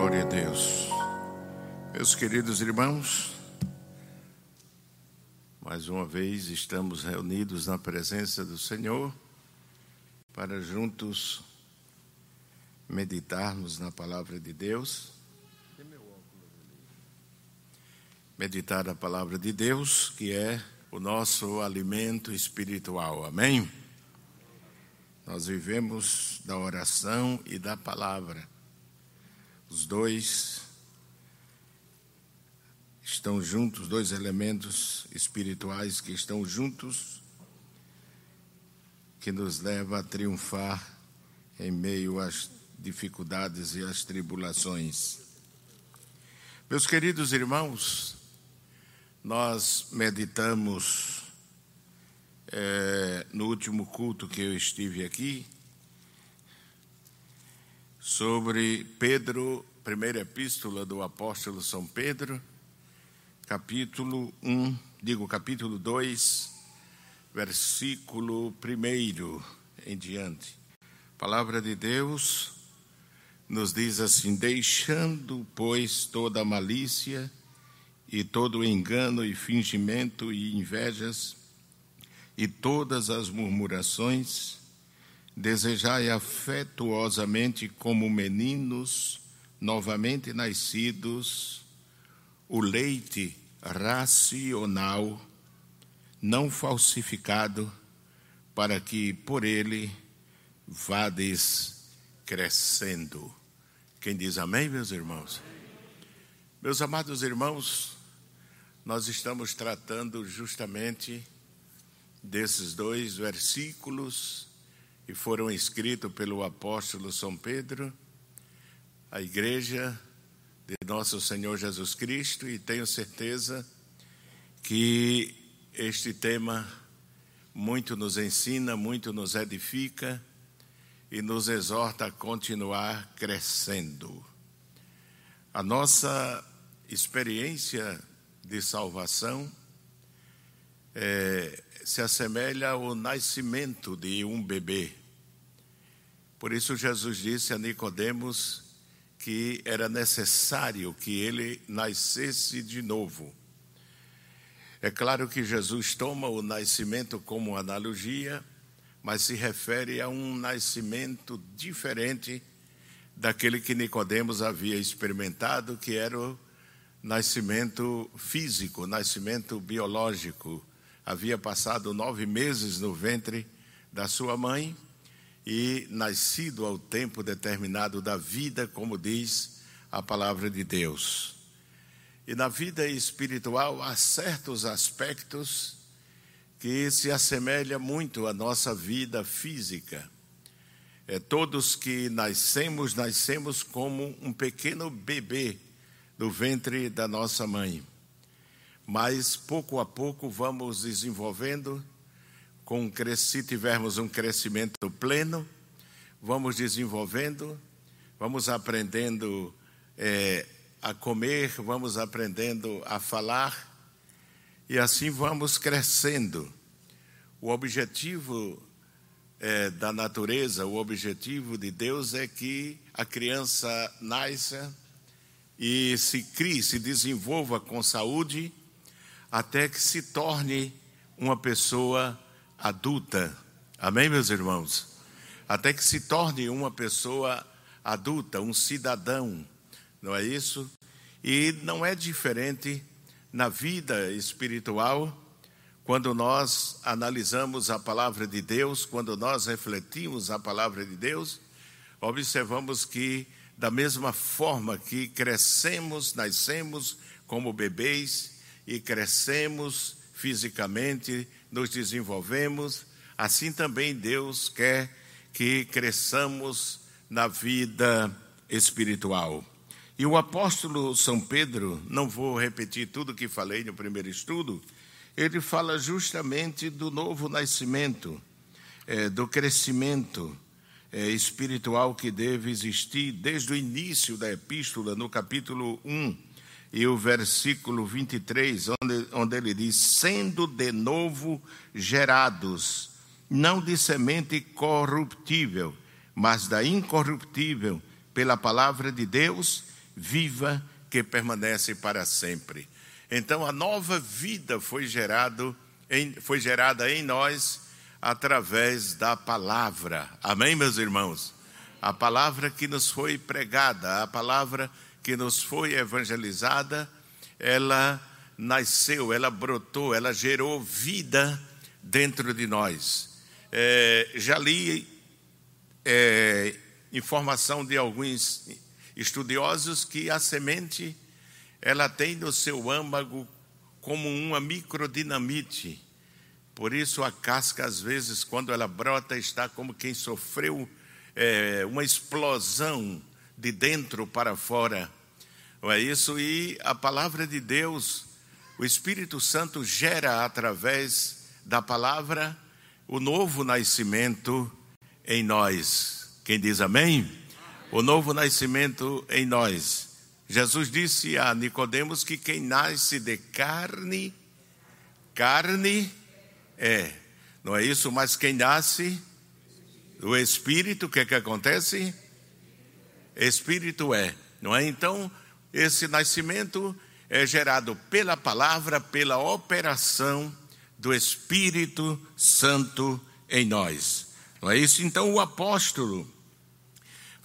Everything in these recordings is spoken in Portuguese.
Glória a Deus. Meus queridos irmãos, mais uma vez estamos reunidos na presença do Senhor para juntos meditarmos na palavra de Deus. Meditar a palavra de Deus, que é o nosso alimento espiritual. Amém? Nós vivemos da oração e da palavra. Os dois estão juntos, dois elementos espirituais que estão juntos, que nos leva a triunfar em meio às dificuldades e às tribulações. Meus queridos irmãos, nós meditamos é, no último culto que eu estive aqui sobre Pedro, primeira epístola do apóstolo São Pedro, capítulo 1, digo capítulo 2, versículo 1 em diante. A palavra de Deus nos diz assim: Deixando, pois, toda malícia e todo engano e fingimento e invejas e todas as murmurações, Desejai afetuosamente, como meninos novamente nascidos, o leite racional, não falsificado, para que por ele vades crescendo. Quem diz amém, meus irmãos? Meus amados irmãos, nós estamos tratando justamente desses dois versículos que foram escritos pelo apóstolo São Pedro, a igreja de nosso Senhor Jesus Cristo, e tenho certeza que este tema muito nos ensina, muito nos edifica e nos exorta a continuar crescendo. A nossa experiência de salvação é, se assemelha ao nascimento de um bebê. Por isso Jesus disse a Nicodemos que era necessário que ele nascesse de novo. É claro que Jesus toma o nascimento como analogia, mas se refere a um nascimento diferente daquele que Nicodemos havia experimentado, que era o nascimento físico, nascimento biológico. Havia passado nove meses no ventre da sua mãe e nascido ao tempo determinado da vida, como diz a palavra de Deus. E na vida espiritual há certos aspectos que se assemelham muito à nossa vida física. É, todos que nascemos, nascemos como um pequeno bebê no ventre da nossa mãe. Mas pouco a pouco vamos desenvolvendo com se tivermos um crescimento pleno, vamos desenvolvendo, vamos aprendendo é, a comer, vamos aprendendo a falar e assim vamos crescendo. O objetivo é, da natureza, o objetivo de Deus é que a criança nasça e se crie, se desenvolva com saúde, até que se torne uma pessoa adulta. Amém, meus irmãos? Até que se torne uma pessoa adulta, um cidadão, não é isso? E não é diferente na vida espiritual, quando nós analisamos a palavra de Deus, quando nós refletimos a palavra de Deus, observamos que, da mesma forma que crescemos, nascemos como bebês e crescemos fisicamente, nos desenvolvemos, assim também Deus quer que cresçamos na vida espiritual. E o apóstolo São Pedro, não vou repetir tudo que falei no primeiro estudo, ele fala justamente do novo nascimento, é, do crescimento é, espiritual que deve existir desde o início da epístola, no capítulo 1 e o versículo 23, onde, onde ele diz: sendo de novo gerados, não de semente corruptível, mas da incorruptível, pela palavra de Deus, viva que permanece para sempre. Então a nova vida foi, gerado em, foi gerada em nós através da palavra. Amém, meus irmãos? A palavra que nos foi pregada, a palavra que nos foi evangelizada, ela nasceu, ela brotou, ela gerou vida dentro de nós. É, já li é, informação de alguns estudiosos que a semente ela tem no seu âmago como uma microdinamite. Por isso a casca, às vezes, quando ela brota, está como quem sofreu é, uma explosão de dentro para fora. Não é isso? E a palavra de Deus, o Espírito Santo gera através da palavra o novo nascimento em nós. Quem diz amém? O novo nascimento em nós. Jesus disse a Nicodemos que quem nasce de carne, carne é. Não é isso? Mas quem nasce do Espírito, o que, é que acontece? Espírito é. Não é? Então, esse nascimento é gerado pela palavra, pela operação do Espírito Santo em nós. Não é isso? Então, o apóstolo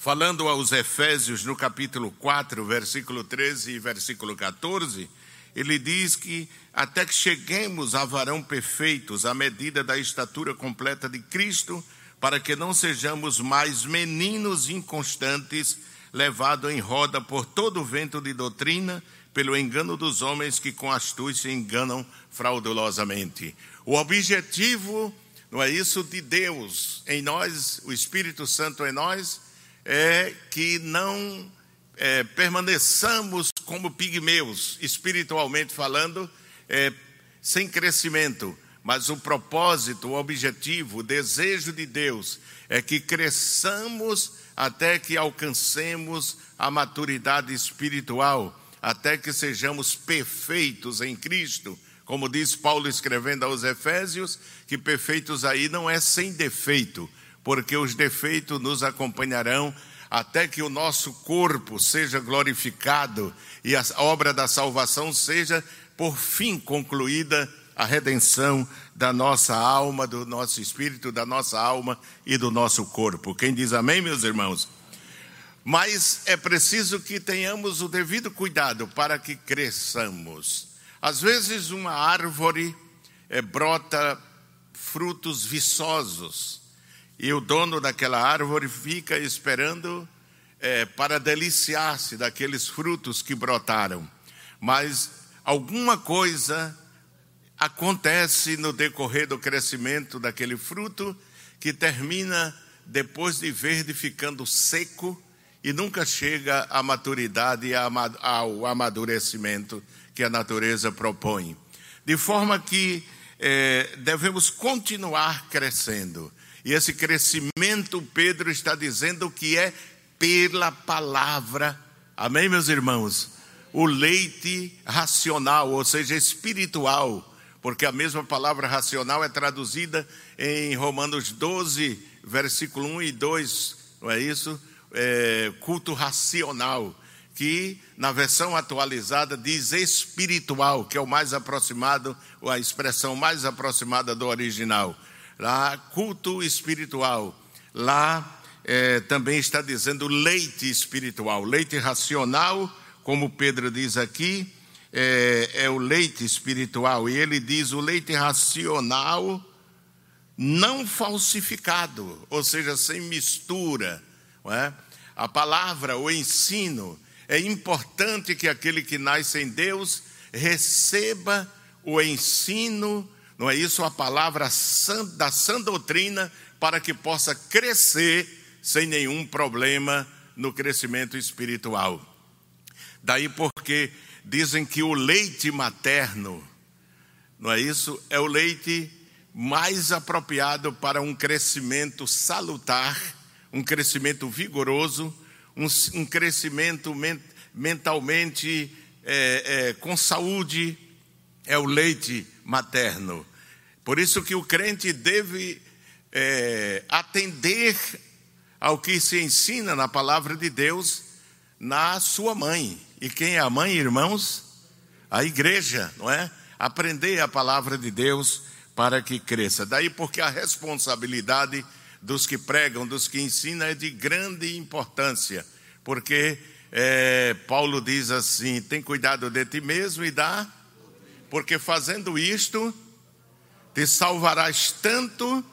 falando aos Efésios no capítulo 4, versículo 13 e versículo 14, ele diz que até que cheguemos a varão perfeitos, à medida da estatura completa de Cristo, para que não sejamos mais meninos inconstantes, levados em roda por todo o vento de doutrina, pelo engano dos homens que com astúcia enganam fraudulosamente. O objetivo, não é isso, de Deus em nós, o Espírito Santo em nós, é que não é, permaneçamos como pigmeus, espiritualmente falando, é, sem crescimento, mas o propósito, o objetivo, o desejo de Deus é que cresçamos até que alcancemos a maturidade espiritual, até que sejamos perfeitos em Cristo. Como diz Paulo escrevendo aos Efésios, que perfeitos aí não é sem defeito, porque os defeitos nos acompanharão até que o nosso corpo seja glorificado e a obra da salvação seja, por fim, concluída a redenção da nossa alma, do nosso espírito, da nossa alma e do nosso corpo. Quem diz amém, meus irmãos? Mas é preciso que tenhamos o devido cuidado para que cresçamos. Às vezes, uma árvore é, brota frutos viçosos e o dono daquela árvore fica esperando é, para deliciar-se daqueles frutos que brotaram. Mas alguma coisa acontece no decorrer do crescimento daquele fruto que termina depois de verde ficando seco e nunca chega à maturidade e ao amadurecimento que a natureza propõe. De forma que é, devemos continuar crescendo. E esse crescimento, Pedro está dizendo que é pela palavra. Amém, meus irmãos? O leite racional, ou seja, espiritual, porque a mesma palavra racional é traduzida em Romanos 12, versículo 1 e 2, não é isso? É, culto racional, que na versão atualizada diz espiritual, que é o mais aproximado, ou a expressão mais aproximada do original lá culto espiritual, lá é, também está dizendo leite espiritual, leite racional, como Pedro diz aqui, é, leite espiritual, e ele diz o leite racional não falsificado, ou seja, sem mistura. É? A palavra, o ensino, é importante que aquele que nasce em Deus receba o ensino não é isso a palavra da sã doutrina para que possa crescer sem nenhum problema no crescimento espiritual. Daí porque dizem que o leite materno, não é isso? É o leite mais apropriado para um crescimento salutar, um crescimento vigoroso, um, um crescimento men mentalmente é, é, com saúde, é o leite materno. Por isso que o crente deve é, atender ao que se ensina na palavra de Deus, na sua mãe. E quem é a mãe, irmãos? A igreja, não é? Aprender a palavra de Deus para que cresça. Daí porque a responsabilidade dos que pregam, dos que ensinam, é de grande importância. Porque é, Paulo diz assim: tem cuidado de ti mesmo e dá, porque fazendo isto, te salvarás tanto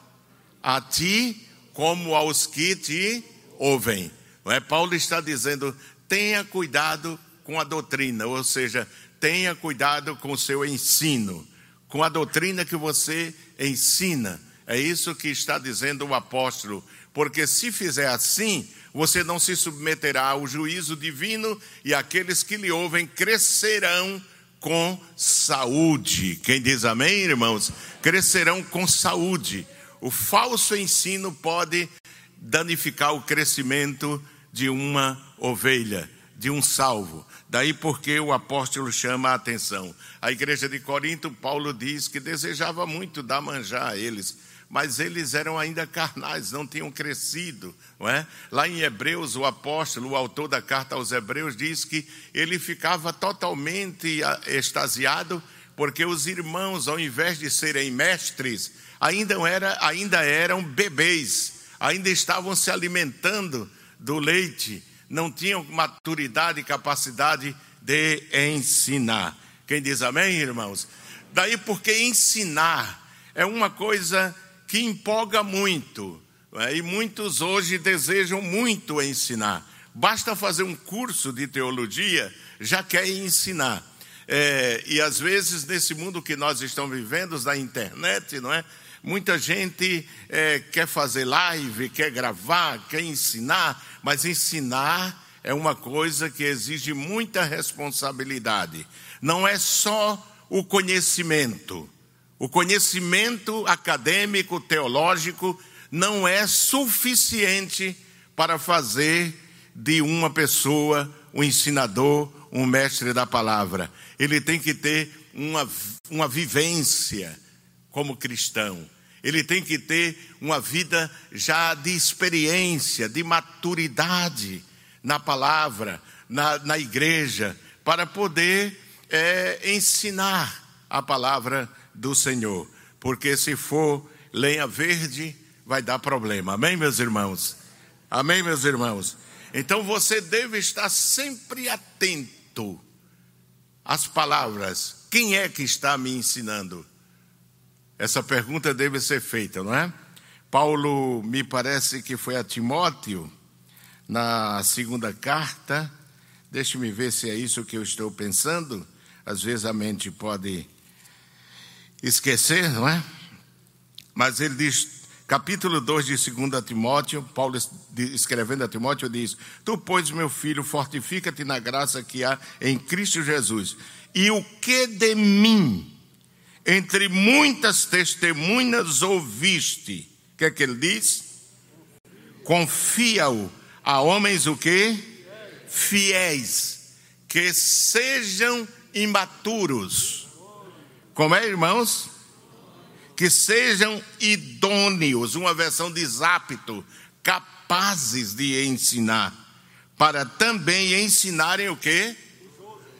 a ti como aos que te ouvem. Não é? Paulo está dizendo: tenha cuidado com a doutrina, ou seja, tenha cuidado com o seu ensino, com a doutrina que você ensina. É isso que está dizendo o apóstolo, porque se fizer assim, você não se submeterá ao juízo divino e aqueles que lhe ouvem crescerão com saúde. Quem diz amém, irmãos? Crescerão com saúde. O falso ensino pode danificar o crescimento de uma ovelha, de um salvo. Daí porque o apóstolo chama a atenção. A igreja de Corinto, Paulo diz que desejava muito dar manjar a eles, mas eles eram ainda carnais, não tinham crescido. Não é? Lá em Hebreus, o apóstolo, o autor da carta aos Hebreus, diz que ele ficava totalmente extasiado, porque os irmãos, ao invés de serem mestres, ainda, era, ainda eram bebês, ainda estavam se alimentando do leite, não tinham maturidade e capacidade de ensinar. Quem diz amém, irmãos? Daí porque ensinar é uma coisa que empolga muito, é? e muitos hoje desejam muito ensinar. Basta fazer um curso de teologia, já quer ensinar. É, e às vezes, nesse mundo que nós estamos vivendo, da internet, não é? Muita gente é, quer fazer live, quer gravar, quer ensinar, mas ensinar é uma coisa que exige muita responsabilidade. Não é só o conhecimento. O conhecimento acadêmico, teológico, não é suficiente para fazer de uma pessoa um ensinador, um mestre da palavra. Ele tem que ter uma, uma vivência como cristão ele tem que ter uma vida já de experiência, de maturidade na palavra, na, na igreja, para poder é, ensinar a palavra do Senhor. Porque se for lenha verde, vai dar problema. Amém, meus irmãos? Amém, meus irmãos? Então você deve estar sempre atento às palavras. Quem é que está me ensinando? Essa pergunta deve ser feita, não é? Paulo, me parece que foi a Timóteo, na segunda carta. Deixe-me ver se é isso que eu estou pensando. Às vezes a mente pode esquecer, não é? Mas ele diz, capítulo 2 de 2 Timóteo, Paulo escrevendo a Timóteo, diz: Tu, pois, meu filho, fortifica-te na graça que há em Cristo Jesus. E o que de mim entre muitas testemunhas ouviste. O que é que ele diz? Confia-o a homens o que? Fiéis, que sejam imaturos. Como é, irmãos? Que sejam idôneos, uma versão de zapto, capazes de ensinar, para também ensinarem o que?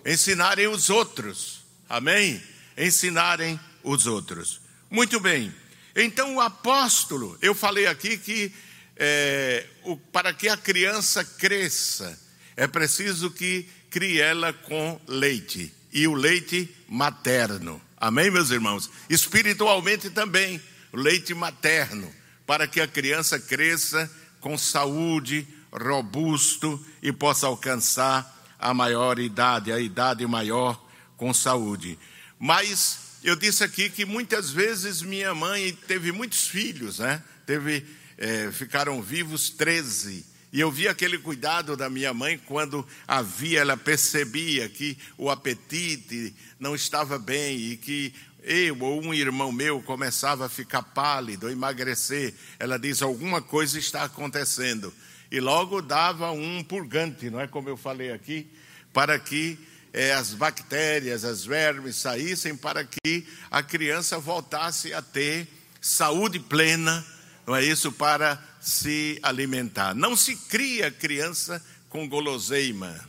Ensinarem os outros. Amém? Ensinarem os outros. Muito bem, então o apóstolo, eu falei aqui que é, o, para que a criança cresça, é preciso que crie ela com leite, e o leite materno. Amém, meus irmãos? Espiritualmente também, o leite materno, para que a criança cresça com saúde, robusto e possa alcançar a maior idade, a idade maior com saúde. Mas eu disse aqui que muitas vezes minha mãe teve muitos filhos, né? Teve, é, ficaram vivos 13. E eu vi aquele cuidado da minha mãe quando havia, ela percebia que o apetite não estava bem e que eu ou um irmão meu começava a ficar pálido, a emagrecer. Ela diz: alguma coisa está acontecendo. E logo dava um purgante, não é como eu falei aqui, para que é, as bactérias, as vermes saíssem para que a criança voltasse a ter saúde plena, não é isso? Para se alimentar. Não se cria criança com guloseima,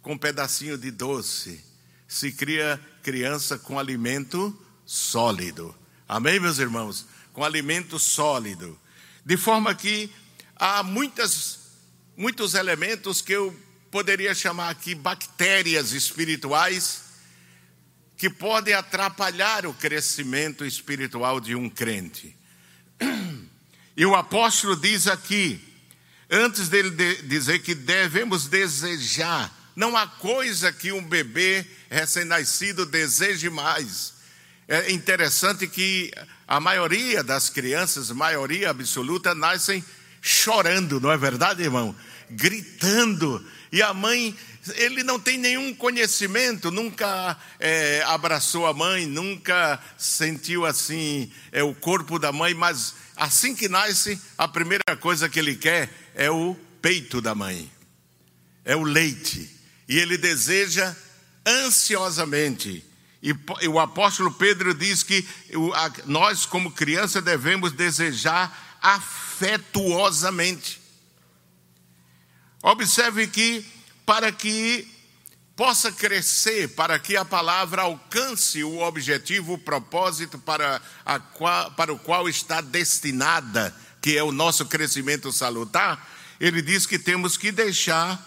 com um pedacinho de doce. Se cria criança com alimento sólido. Amém, meus irmãos? Com alimento sólido. De forma que há muitas, muitos elementos que eu poderia chamar aqui bactérias espirituais que podem atrapalhar o crescimento espiritual de um crente. E o apóstolo diz aqui, antes dele dizer que devemos desejar, não há coisa que um bebê recém-nascido deseje mais. É interessante que a maioria das crianças, maioria absoluta, nascem chorando, não é verdade, irmão? Gritando. E a mãe ele não tem nenhum conhecimento, nunca é, abraçou a mãe, nunca sentiu assim é, o corpo da mãe, mas assim que nasce, a primeira coisa que ele quer é o peito da mãe, é o leite, e ele deseja ansiosamente. E o apóstolo Pedro diz que nós, como criança, devemos desejar afetuosamente. Observe que para que possa crescer, para que a palavra alcance o objetivo, o propósito para, a qual, para o qual está destinada, que é o nosso crescimento salutar, ele diz que temos que deixar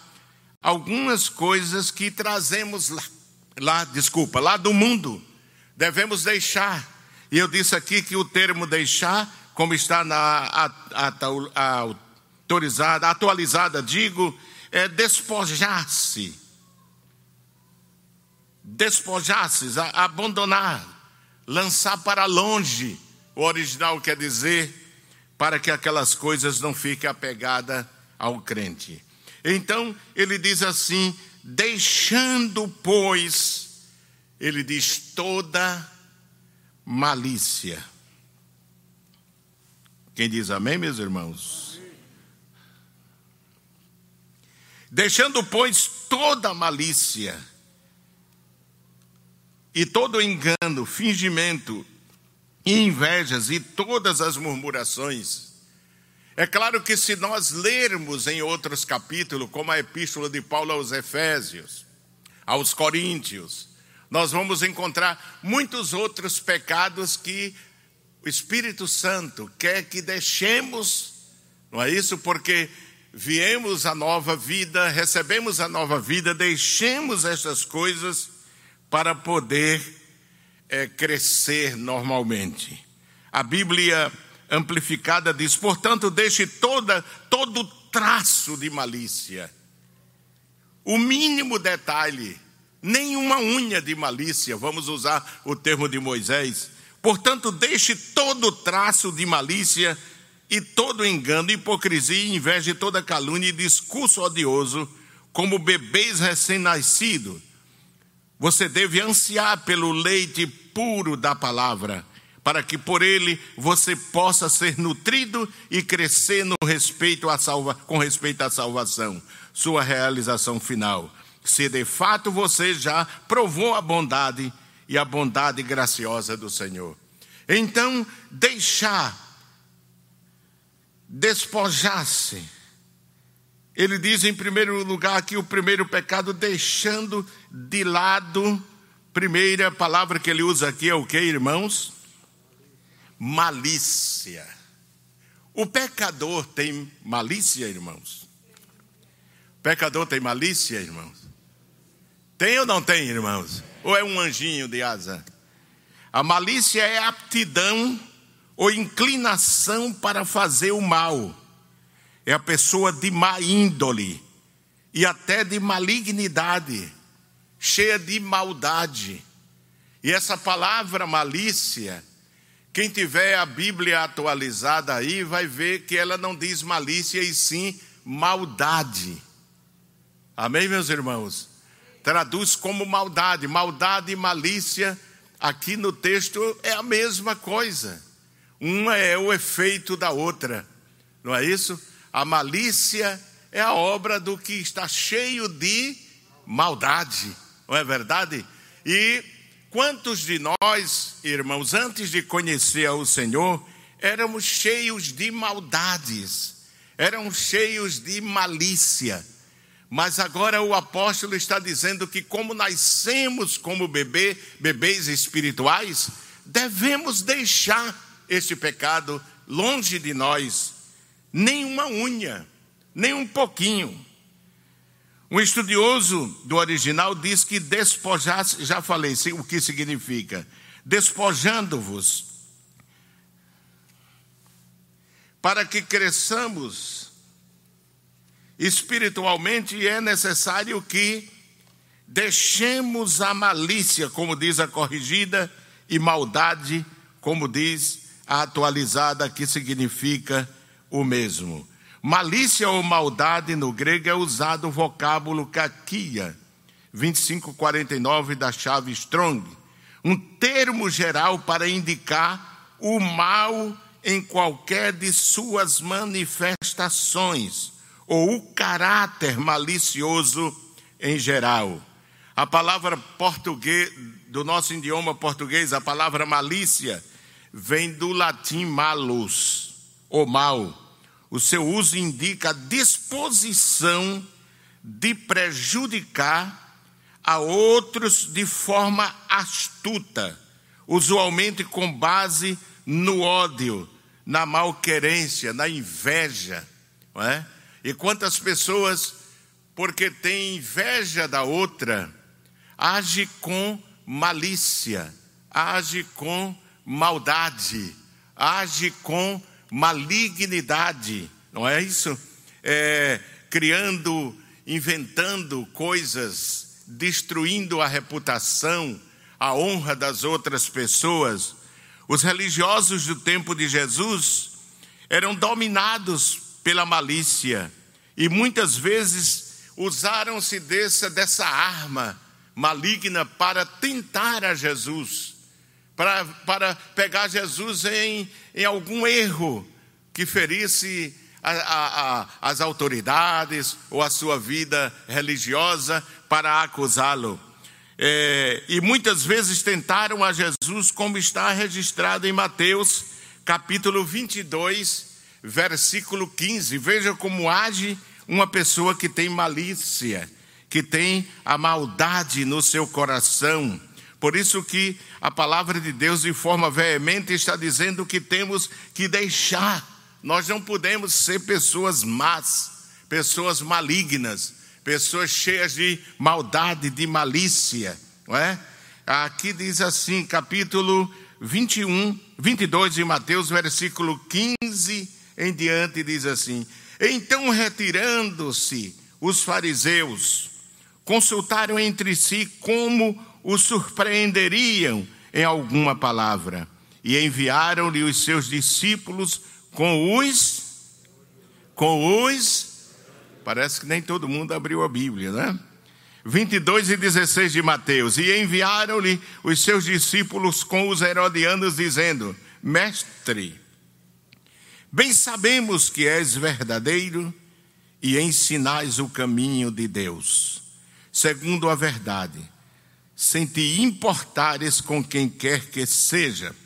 algumas coisas que trazemos lá, lá desculpa, lá do mundo. Devemos deixar. E eu disse aqui que o termo deixar, como está na autorizada, atualizada, digo, é despojar-se. Despojar-se, abandonar, lançar para longe. O original quer dizer para que aquelas coisas não fiquem apegadas ao crente. Então, ele diz assim: deixando, pois, ele diz toda malícia. Quem diz amém, meus irmãos? Deixando, pois, toda malícia e todo engano, fingimento, invejas e todas as murmurações. É claro que se nós lermos em outros capítulos, como a epístola de Paulo aos Efésios, aos Coríntios, nós vamos encontrar muitos outros pecados que o Espírito Santo quer que deixemos, não é isso? Porque viemos a nova vida, recebemos a nova vida, deixemos essas coisas para poder é, crescer normalmente. A Bíblia amplificada diz: portanto, deixe toda, todo traço de malícia, o mínimo detalhe, nenhuma unha de malícia, vamos usar o termo de Moisés. Portanto, deixe todo traço de malícia e todo engano, hipocrisia, inveja e toda calúnia e discurso odioso, como bebês recém-nascidos. Você deve ansiar pelo leite puro da palavra, para que por ele você possa ser nutrido e crescer no respeito à salva, com respeito à salvação, sua realização final. Se de fato você já provou a bondade e a bondade graciosa do Senhor. Então, deixar despojar-se. Ele diz em primeiro lugar que o primeiro pecado, deixando de lado, primeira palavra que ele usa aqui é o que, irmãos? Malícia. O pecador tem malícia, irmãos? O pecador tem malícia, irmãos? Tem ou não tem, irmãos? Ou é um anjinho de asa? A malícia é aptidão ou inclinação para fazer o mal. É a pessoa de má índole e até de malignidade, cheia de maldade. E essa palavra malícia, quem tiver a Bíblia atualizada aí vai ver que ela não diz malícia e sim maldade. Amém, meus irmãos? Traduz como maldade. Maldade e malícia, aqui no texto, é a mesma coisa. Uma é o efeito da outra, não é isso? A malícia é a obra do que está cheio de maldade, não é verdade? E quantos de nós, irmãos, antes de conhecer o Senhor, éramos cheios de maldades, éramos cheios de malícia, Mas agora o apóstolo está dizendo que como nascemos como bebê, bebês espirituais, devemos deixar este pecado longe de nós, nem uma unha, nem um pouquinho. Um estudioso do original diz que despojar, já falei o que significa, despojando-vos, para que cresçamos espiritualmente, é necessário que deixemos a malícia, como diz a corrigida, e maldade, como diz atualizada, que significa o mesmo. Malícia ou maldade no grego é usado o vocábulo kakia, 2549 da chave Strong, um termo geral para indicar o mal em qualquer de suas manifestações ou o caráter malicioso em geral. A palavra português do nosso idioma português, a palavra malícia vem do latim malus, ou mal o seu uso indica a disposição de prejudicar a outros de forma astuta, usualmente com base no ódio, na malquerência, na inveja. Não é? E quantas pessoas, porque têm inveja da outra, age com malícia, age com maldade, age com malignidade, não é isso? É, criando, inventando coisas, destruindo a reputação, a honra das outras pessoas. Os religiosos do tempo de Jesus eram dominados pela malícia e muitas vezes usaram-se dessa, dessa arma maligna para tentar a Jesus para, para pegar Jesus em, em algum erro que ferisse a, a, a, as autoridades ou a sua vida religiosa para acusá-lo. É, e muitas vezes tentaram a Jesus, como está registrado em Mateus, capítulo 22, versículo 15. Veja como age uma pessoa que tem malícia, que tem a maldade no seu coração. Por isso que a palavra de Deus, de forma veemente, está dizendo que temos que deixar. Nós não podemos ser pessoas más, pessoas malignas, pessoas cheias de maldade, de malícia, não é? Aqui diz assim, capítulo 21, 22 de Mateus, versículo 15 em diante, diz assim: Então, retirando-se os fariseus, consultaram entre si como o surpreenderiam em alguma palavra. E enviaram-lhe os seus discípulos com os. Com os. Parece que nem todo mundo abriu a Bíblia, né? 22 e 16 de Mateus. E enviaram-lhe os seus discípulos com os herodianos, dizendo: Mestre, bem sabemos que és verdadeiro e ensinais o caminho de Deus, segundo a verdade sem te importares com quem quer que seja,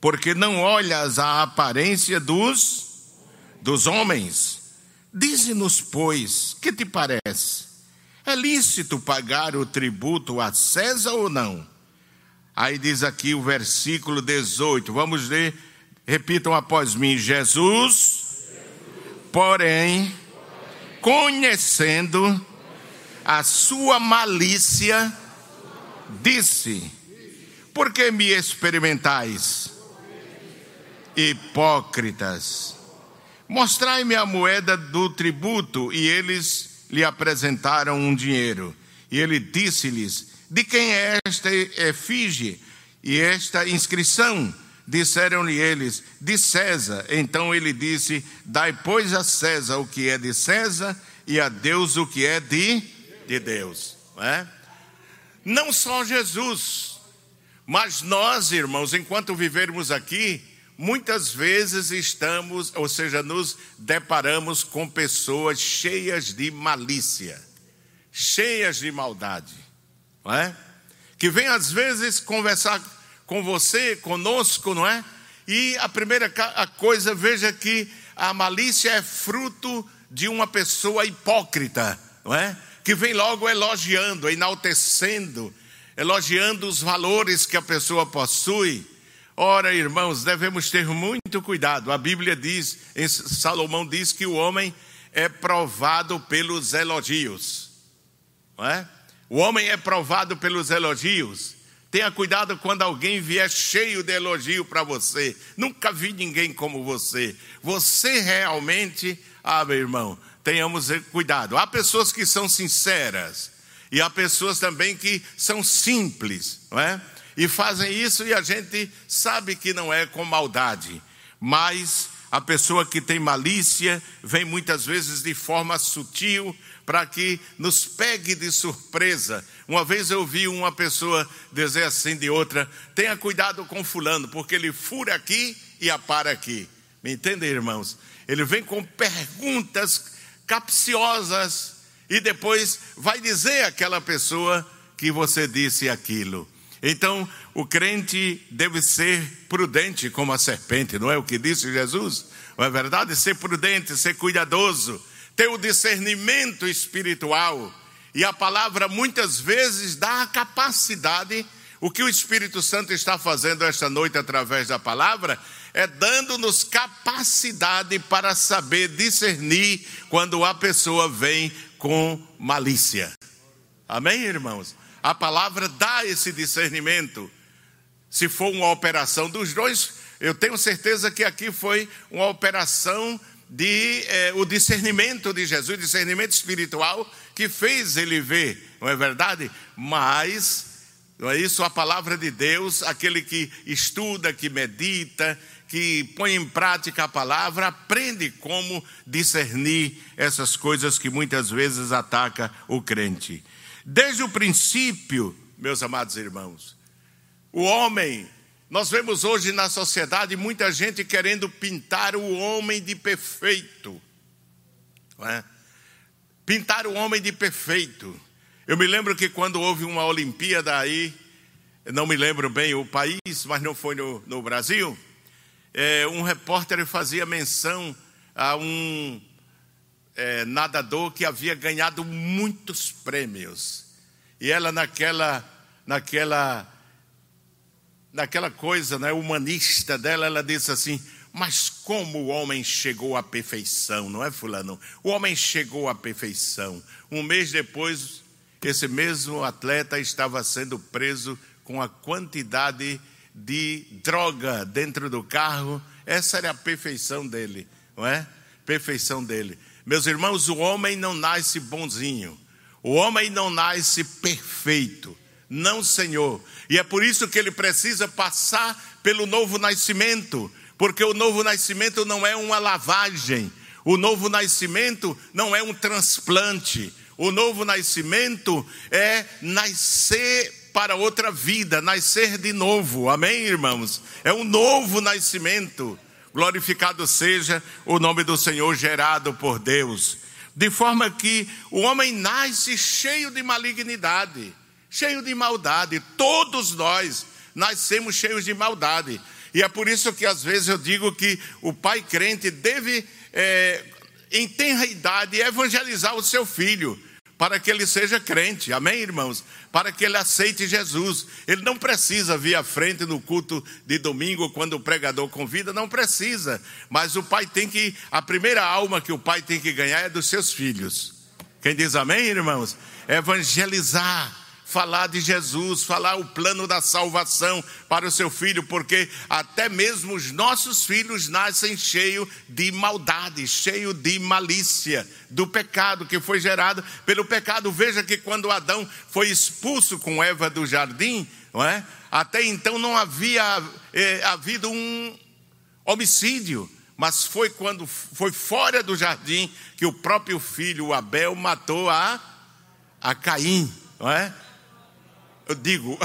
porque não olhas a aparência dos dos homens. Dize-nos, pois, que te parece? É lícito pagar o tributo a César ou não? Aí diz aqui o versículo 18. Vamos ler, repitam após mim: Jesus, porém, conhecendo a sua malícia, disse: Por que me experimentais? Hipócritas, mostrai-me a moeda do tributo. E eles lhe apresentaram um dinheiro. E ele disse-lhes: De quem é esta efígie e esta inscrição? Disseram-lhe eles: De César. Então ele disse: Dai, pois, a César o que é de César e a Deus o que é de, de Deus. Não é? Não só Jesus, mas nós, irmãos, enquanto vivermos aqui, muitas vezes estamos, ou seja, nos deparamos com pessoas cheias de malícia, cheias de maldade, não é? Que vem às vezes conversar com você, conosco, não é? E a primeira coisa, veja que a malícia é fruto de uma pessoa hipócrita, não é? Que vem logo elogiando, enaltecendo, elogiando os valores que a pessoa possui. Ora, irmãos, devemos ter muito cuidado. A Bíblia diz, Salomão diz que o homem é provado pelos elogios. Não é? O homem é provado pelos elogios. Tenha cuidado quando alguém vier cheio de elogio para você. Nunca vi ninguém como você. Você realmente, ah, meu irmão, tenhamos cuidado. Há pessoas que são sinceras e há pessoas também que são simples, não é? E fazem isso e a gente sabe que não é com maldade, mas a pessoa que tem malícia vem muitas vezes de forma sutil para que nos pegue de surpresa. Uma vez eu vi uma pessoa dizer assim de outra: tenha cuidado com Fulano, porque ele fura aqui e apara aqui. Me entendem, irmãos? Ele vem com perguntas capciosas e depois vai dizer àquela pessoa que você disse aquilo. Então, o crente deve ser prudente como a serpente, não é o que disse Jesus? Não é verdade? Ser prudente, ser cuidadoso, ter o discernimento espiritual. E a palavra muitas vezes dá a capacidade, o que o Espírito Santo está fazendo esta noite através da palavra, é dando-nos capacidade para saber discernir quando a pessoa vem com malícia. Amém, irmãos? A palavra dá esse discernimento. Se for uma operação dos dois, eu tenho certeza que aqui foi uma operação de eh, o discernimento de Jesus, discernimento espiritual que fez ele ver, não é verdade? Mas não é isso a palavra de Deus, aquele que estuda, que medita, que põe em prática a palavra, aprende como discernir essas coisas que muitas vezes ataca o crente. Desde o princípio, meus amados irmãos, o homem, nós vemos hoje na sociedade muita gente querendo pintar o homem de perfeito. É? Pintar o homem de perfeito. Eu me lembro que quando houve uma Olimpíada aí, não me lembro bem o país, mas não foi no, no Brasil, é, um repórter fazia menção a um é, nadador que havia ganhado muitos prêmios. E ela naquela, naquela, naquela coisa né, humanista dela, ela disse assim: mas como o homem chegou à perfeição, não é, Fulano? O homem chegou à perfeição. Um mês depois, esse mesmo atleta estava sendo preso com a quantidade de droga dentro do carro. Essa era a perfeição dele, não é? Perfeição dele. Meus irmãos, o homem não nasce bonzinho, o homem não nasce perfeito, não, Senhor. E é por isso que ele precisa passar pelo novo nascimento, porque o novo nascimento não é uma lavagem, o novo nascimento não é um transplante, o novo nascimento é nascer para outra vida, nascer de novo, amém, irmãos? É um novo nascimento. Glorificado seja o nome do Senhor gerado por Deus. De forma que o homem nasce cheio de malignidade, cheio de maldade. Todos nós nascemos cheios de maldade. E é por isso que às vezes eu digo que o pai crente deve, é, em tenra idade, evangelizar o seu filho para que ele seja crente, amém, irmãos? Para que ele aceite Jesus. Ele não precisa vir à frente no culto de domingo, quando o pregador convida, não precisa. Mas o pai tem que, a primeira alma que o pai tem que ganhar é dos seus filhos. Quem diz amém, irmãos? Evangelizar falar de Jesus, falar o plano da salvação para o seu filho, porque até mesmo os nossos filhos nascem cheio de maldade, cheio de malícia, do pecado que foi gerado pelo pecado. Veja que quando Adão foi expulso com Eva do jardim, não é? Até então não havia eh, havido um homicídio, mas foi quando foi fora do jardim que o próprio filho Abel matou a a Caim, não é? Eu digo,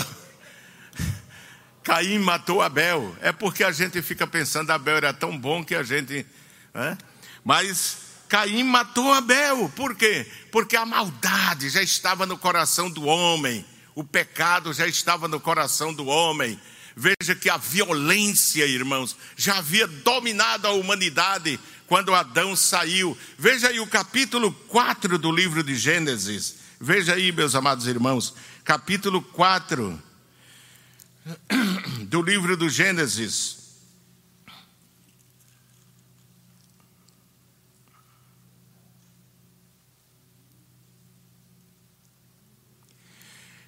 Caim matou Abel. É porque a gente fica pensando, Abel era tão bom que a gente. Mas Caim matou Abel. Por quê? Porque a maldade já estava no coração do homem. O pecado já estava no coração do homem. Veja que a violência, irmãos, já havia dominado a humanidade quando Adão saiu. Veja aí o capítulo 4 do livro de Gênesis. Veja aí, meus amados irmãos, capítulo 4 do livro do Gênesis.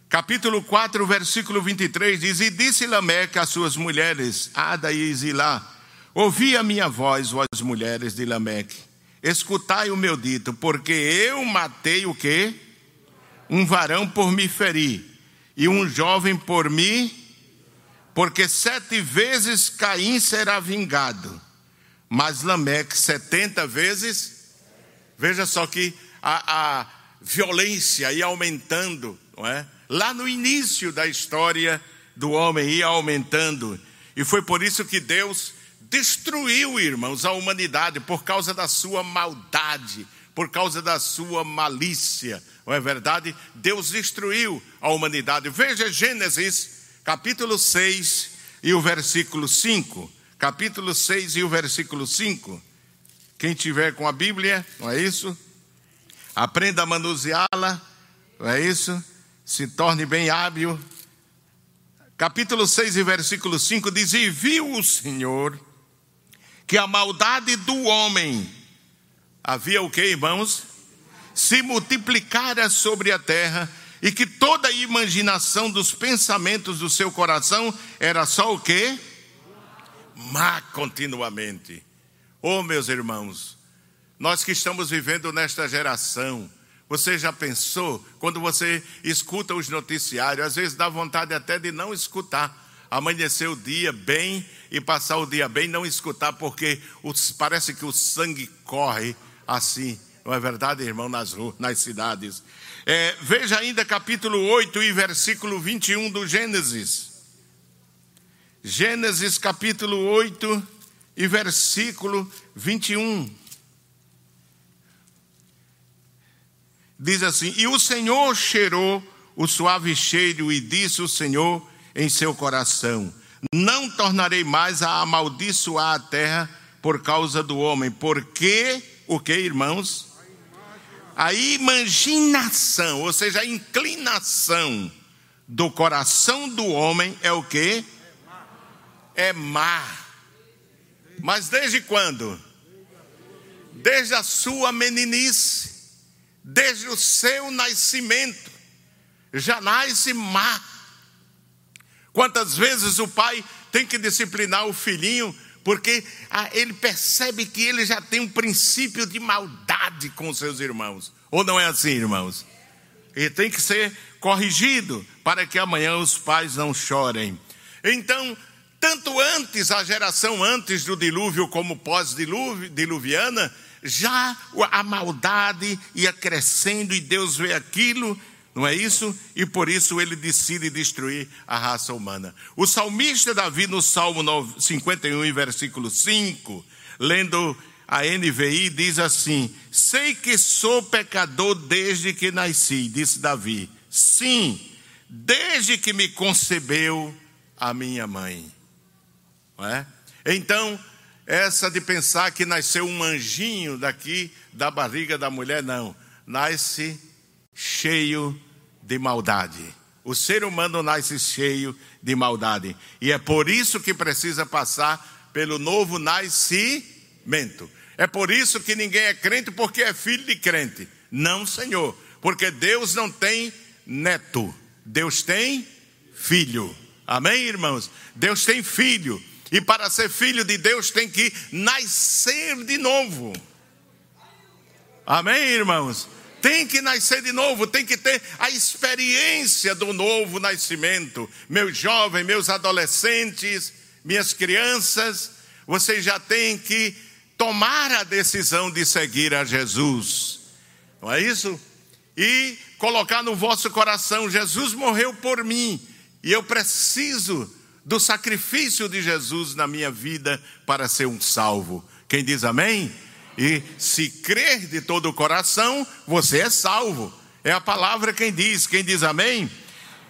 Capítulo 4, versículo 23 diz: E disse Lameque às suas mulheres, Ada e Zilá: Ouvi a minha voz, vós mulheres de Lameque, escutai o meu dito, porque eu matei o quê? Um varão por me ferir, e um jovem por mim, porque sete vezes Caim será vingado, mas Lameque setenta vezes. Veja só que a, a violência ia aumentando, não é? lá no início da história do homem ia aumentando. E foi por isso que Deus destruiu, irmãos, a humanidade por causa da sua maldade, por causa da sua malícia. Não é verdade? Deus destruiu a humanidade. Veja Gênesis, capítulo 6 e o versículo 5. Capítulo 6 e o versículo 5. Quem tiver com a Bíblia, não é isso? Aprenda a manuseá-la, não é isso? se torne bem hábil. Capítulo 6 e versículo 5 diz: E viu o Senhor que a maldade do homem havia o que, irmãos? Se multiplicara sobre a terra e que toda a imaginação dos pensamentos do seu coração era só o que? Má continuamente. Oh, meus irmãos, nós que estamos vivendo nesta geração, você já pensou, quando você escuta os noticiários, às vezes dá vontade até de não escutar, amanhecer o dia bem e passar o dia bem, não escutar, porque os, parece que o sangue corre assim, não é verdade, irmão, nas ruas, nas cidades. É, veja ainda capítulo 8 e versículo 21 do Gênesis. Gênesis capítulo 8 e versículo 21. diz assim: E o Senhor cheirou o suave cheiro, e disse o Senhor em seu coração: Não tornarei mais a amaldiçoar a terra por causa do homem, porque o que, irmãos? A imaginação, ou seja, a inclinação do coração do homem é o que? É má. Mas desde quando? Desde a sua meninice desde o seu nascimento, já nasce má. Quantas vezes o pai tem que disciplinar o filhinho, porque ah, ele percebe que ele já tem um princípio de maldade com seus irmãos. Ou não é assim, irmãos? E tem que ser corrigido para que amanhã os pais não chorem. Então, tanto antes, a geração antes do dilúvio como pós-diluviana, já a maldade ia crescendo e Deus vê aquilo, não é isso? E por isso ele decide destruir a raça humana. O salmista Davi, no Salmo 51, versículo 5, lendo a NVI, diz assim: Sei que sou pecador desde que nasci, disse Davi. Sim, desde que me concebeu a minha mãe. Não é? Então, essa de pensar que nasceu um anjinho daqui da barriga da mulher, não. Nasce cheio de maldade. O ser humano nasce cheio de maldade. E é por isso que precisa passar pelo novo nascimento. É por isso que ninguém é crente porque é filho de crente. Não, Senhor. Porque Deus não tem neto. Deus tem filho. Amém, irmãos? Deus tem filho. E para ser filho de Deus tem que nascer de novo. Amém, irmãos? Tem que nascer de novo, tem que ter a experiência do novo nascimento. Meus jovens, meus adolescentes, minhas crianças, vocês já têm que tomar a decisão de seguir a Jesus. Não é isso? E colocar no vosso coração: Jesus morreu por mim, e eu preciso do sacrifício de Jesus na minha vida para ser um salvo. Quem diz amém? E se crer de todo o coração, você é salvo. É a palavra quem diz. Quem diz amém?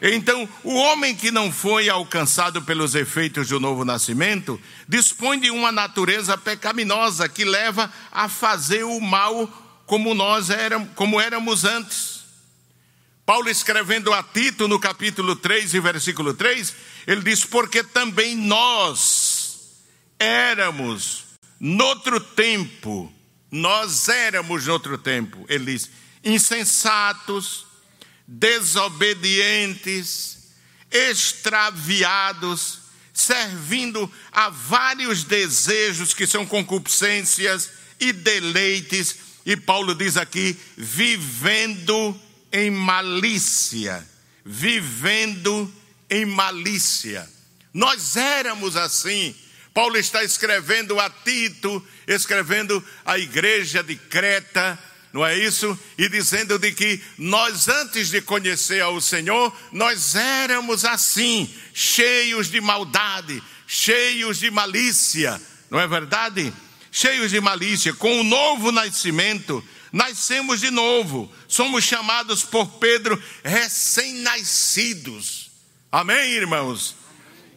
Então, o homem que não foi alcançado pelos efeitos do novo nascimento dispõe de uma natureza pecaminosa que leva a fazer o mal como nós éramos, como éramos antes. Paulo escrevendo a Tito no capítulo 3 e versículo 3, ele diz: "Porque também nós éramos noutro tempo, nós éramos noutro tempo", ele diz, insensatos, desobedientes, extraviados, servindo a vários desejos que são concupiscências e deleites, e Paulo diz aqui, vivendo em malícia, vivendo em malícia. Nós éramos assim. Paulo está escrevendo a Tito, escrevendo a igreja de Creta, não é isso? E dizendo de que nós antes de conhecer ao Senhor, nós éramos assim, cheios de maldade, cheios de malícia, não é verdade? Cheios de malícia, com o novo nascimento, nascemos de novo, somos chamados por Pedro recém-nascidos. Amém, irmãos?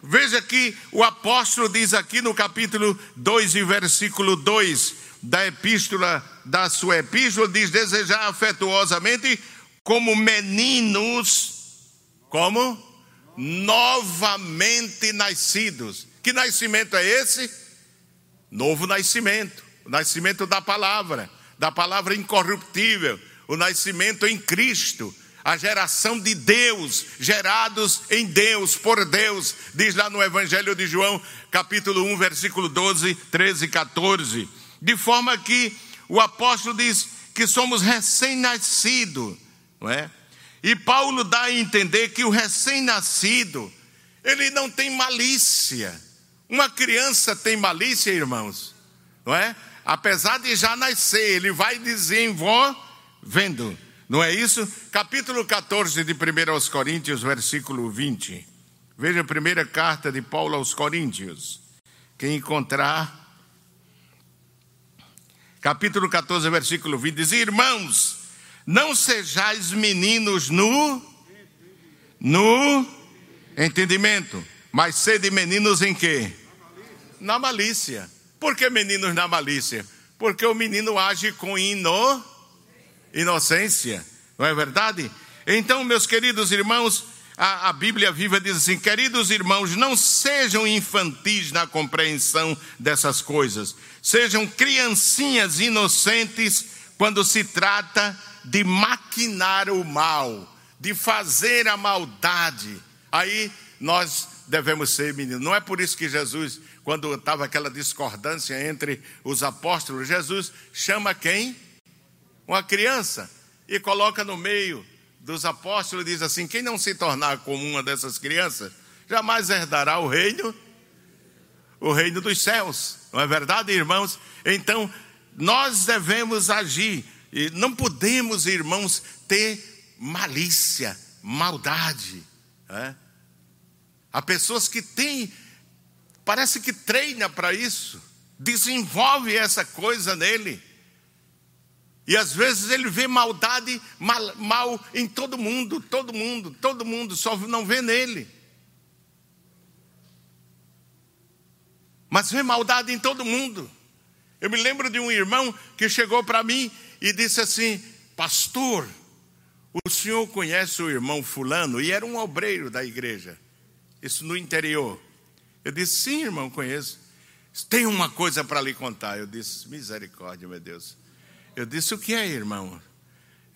Veja que o apóstolo diz aqui no capítulo 2 e versículo 2 da epístola, da sua epístola, diz desejar afetuosamente como meninos, como novamente nascidos. Que nascimento é esse? Novo nascimento, o nascimento da palavra, da palavra incorruptível, o nascimento em Cristo, a geração de Deus, gerados em Deus, por Deus, diz lá no Evangelho de João, capítulo 1, versículo 12, 13 e 14. De forma que o apóstolo diz que somos recém-nascidos, não é? E Paulo dá a entender que o recém-nascido, ele não tem malícia. Uma criança tem malícia, irmãos, não é? Apesar de já nascer, ele vai desenvolvendo, não é isso? Capítulo 14 de 1 aos Coríntios, versículo 20. Veja a primeira carta de Paulo aos Coríntios. Quem encontrar, capítulo 14, versículo 20, diz: Irmãos, não sejais meninos no, no entendimento, mas sede meninos em quê? Na malícia. Por que meninos na malícia? Porque o menino age com ino, inocência, não é verdade? Então, meus queridos irmãos, a, a, Bíblia viva diz assim: queridos irmãos, não sejam infantis na compreensão dessas coisas, sejam criancinhas inocentes quando se trata de maquinar o mal, de fazer a maldade. Aí nós devemos ser meninos. Não é por isso que Jesus, quando estava aquela discordância entre os apóstolos, Jesus chama quem? Uma criança e coloca no meio dos apóstolos diz assim: quem não se tornar como uma dessas crianças, jamais herdará o reino, o reino dos céus. Não é verdade, irmãos? Então, nós devemos agir, e não podemos, irmãos, ter malícia, maldade. É? Há pessoas que têm, parece que treina para isso, desenvolve essa coisa nele. E às vezes ele vê maldade mal, mal, em todo mundo, todo mundo, todo mundo, só não vê nele. Mas vê maldade em todo mundo. Eu me lembro de um irmão que chegou para mim e disse assim: Pastor, o senhor conhece o irmão Fulano? E era um obreiro da igreja, isso no interior. Eu disse: Sim, irmão, conheço. Tem uma coisa para lhe contar. Eu disse: Misericórdia, meu Deus. Eu disse: O que é, irmão?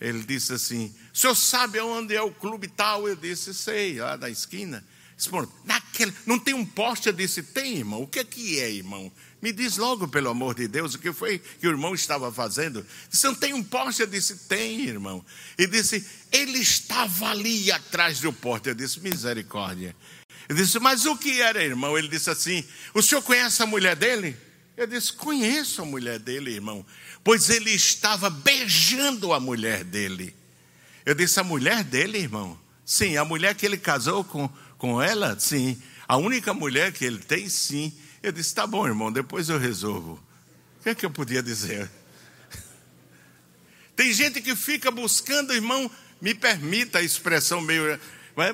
Ele disse assim: O senhor sabe onde é o clube tal? Eu disse: Sei, lá da esquina. Disse, naquele, não tem um poste? Eu disse: Tem, irmão. O que é que é, irmão? Me diz logo, pelo amor de Deus, o que foi que o irmão estava fazendo. Disse: Não tem um poste? Eu disse: Tem, irmão. E disse: Ele estava ali atrás do poste. Eu disse: Misericórdia. Eu disse: Mas o que era, irmão? Ele disse assim: O senhor conhece a mulher dele? Eu disse: Conheço a mulher dele, irmão pois ele estava beijando a mulher dele. Eu disse: A mulher dele, irmão? Sim, a mulher que ele casou com, com ela? Sim. A única mulher que ele tem? Sim. Eu disse: Tá bom, irmão, depois eu resolvo. O que é que eu podia dizer? Tem gente que fica buscando, irmão, me permita a expressão meio.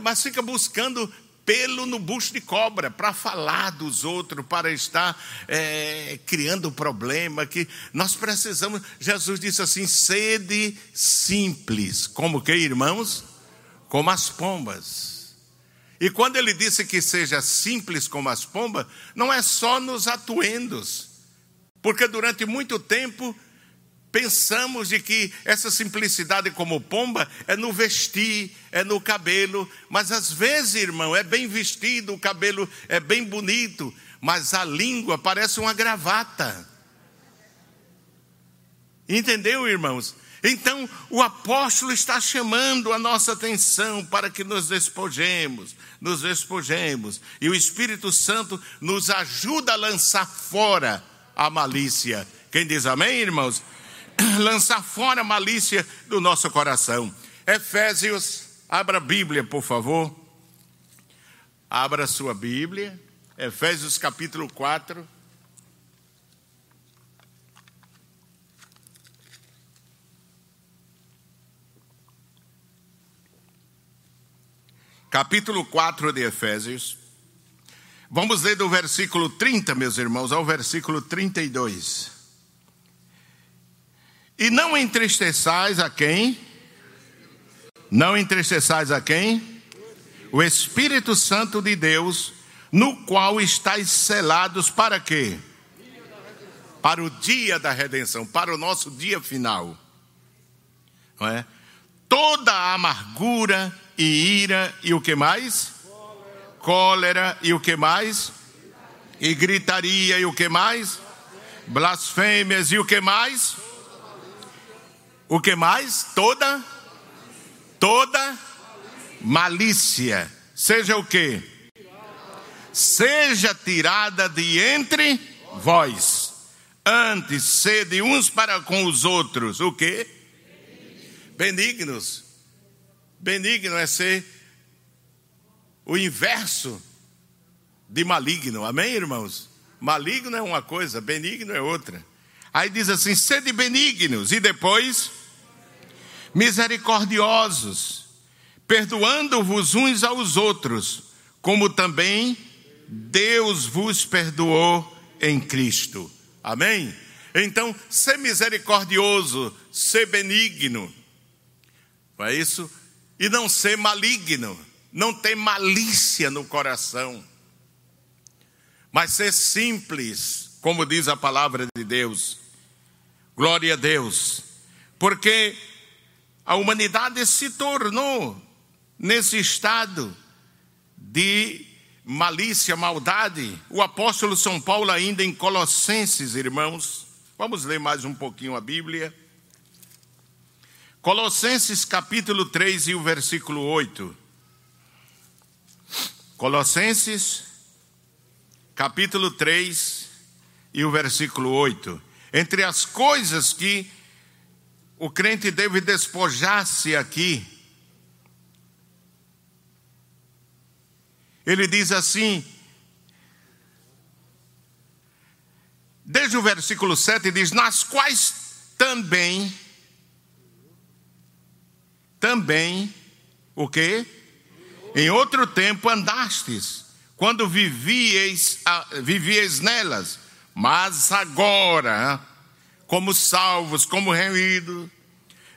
mas fica buscando pelo no bucho de cobra para falar dos outros, para estar é, criando problema. Que nós precisamos. Jesus disse assim: sede simples, como que irmãos? Como as pombas. E quando ele disse que seja simples como as pombas, não é só nos atuendos, porque durante muito tempo pensamos de que essa simplicidade como pomba é no vestir, é no cabelo, mas às vezes, irmão, é bem vestido, o cabelo é bem bonito, mas a língua parece uma gravata. Entendeu, irmãos? Então, o apóstolo está chamando a nossa atenção para que nos despojemos, nos despojemos, e o Espírito Santo nos ajuda a lançar fora a malícia. Quem diz amém, irmãos? lançar fora a malícia do nosso coração. Efésios, abra a Bíblia, por favor. Abra a sua Bíblia. Efésios capítulo 4. Capítulo 4 de Efésios. Vamos ler do versículo 30, meus irmãos, ao versículo 32. E não entristeçais a quem? Não entristeçais a quem? O Espírito Santo de Deus, no qual estáis selados para quê? Para o dia da redenção, para o nosso dia final. Não é? Toda a amargura e ira e o que mais? Cólera e o que mais? E gritaria e o que mais? Blasfêmias e o que mais? O que mais? Toda toda malícia. Seja o que? Seja tirada de entre vós. Antes sede uns para com os outros. O que? Benignos. Benigno é ser o inverso de maligno. Amém, irmãos? Maligno é uma coisa, benigno é outra. Aí diz assim: sede benignos, e depois misericordiosos, perdoando-vos uns aos outros, como também Deus vos perdoou em Cristo. Amém? Então, ser misericordioso, ser benigno, não é isso? E não ser maligno, não ter malícia no coração, mas ser simples, como diz a palavra de Deus Glória a Deus. Porque a humanidade se tornou nesse estado de malícia, maldade. O apóstolo São Paulo, ainda em Colossenses, irmãos, vamos ler mais um pouquinho a Bíblia. Colossenses capítulo 3 e o versículo 8. Colossenses capítulo 3 e o versículo 8. Entre as coisas que o crente deve despojar-se aqui, ele diz assim, desde o versículo 7 diz: Nas quais também, também, o que? Em outro tempo andastes, quando vivieis, vivieis nelas mas agora, como salvos, como remidos,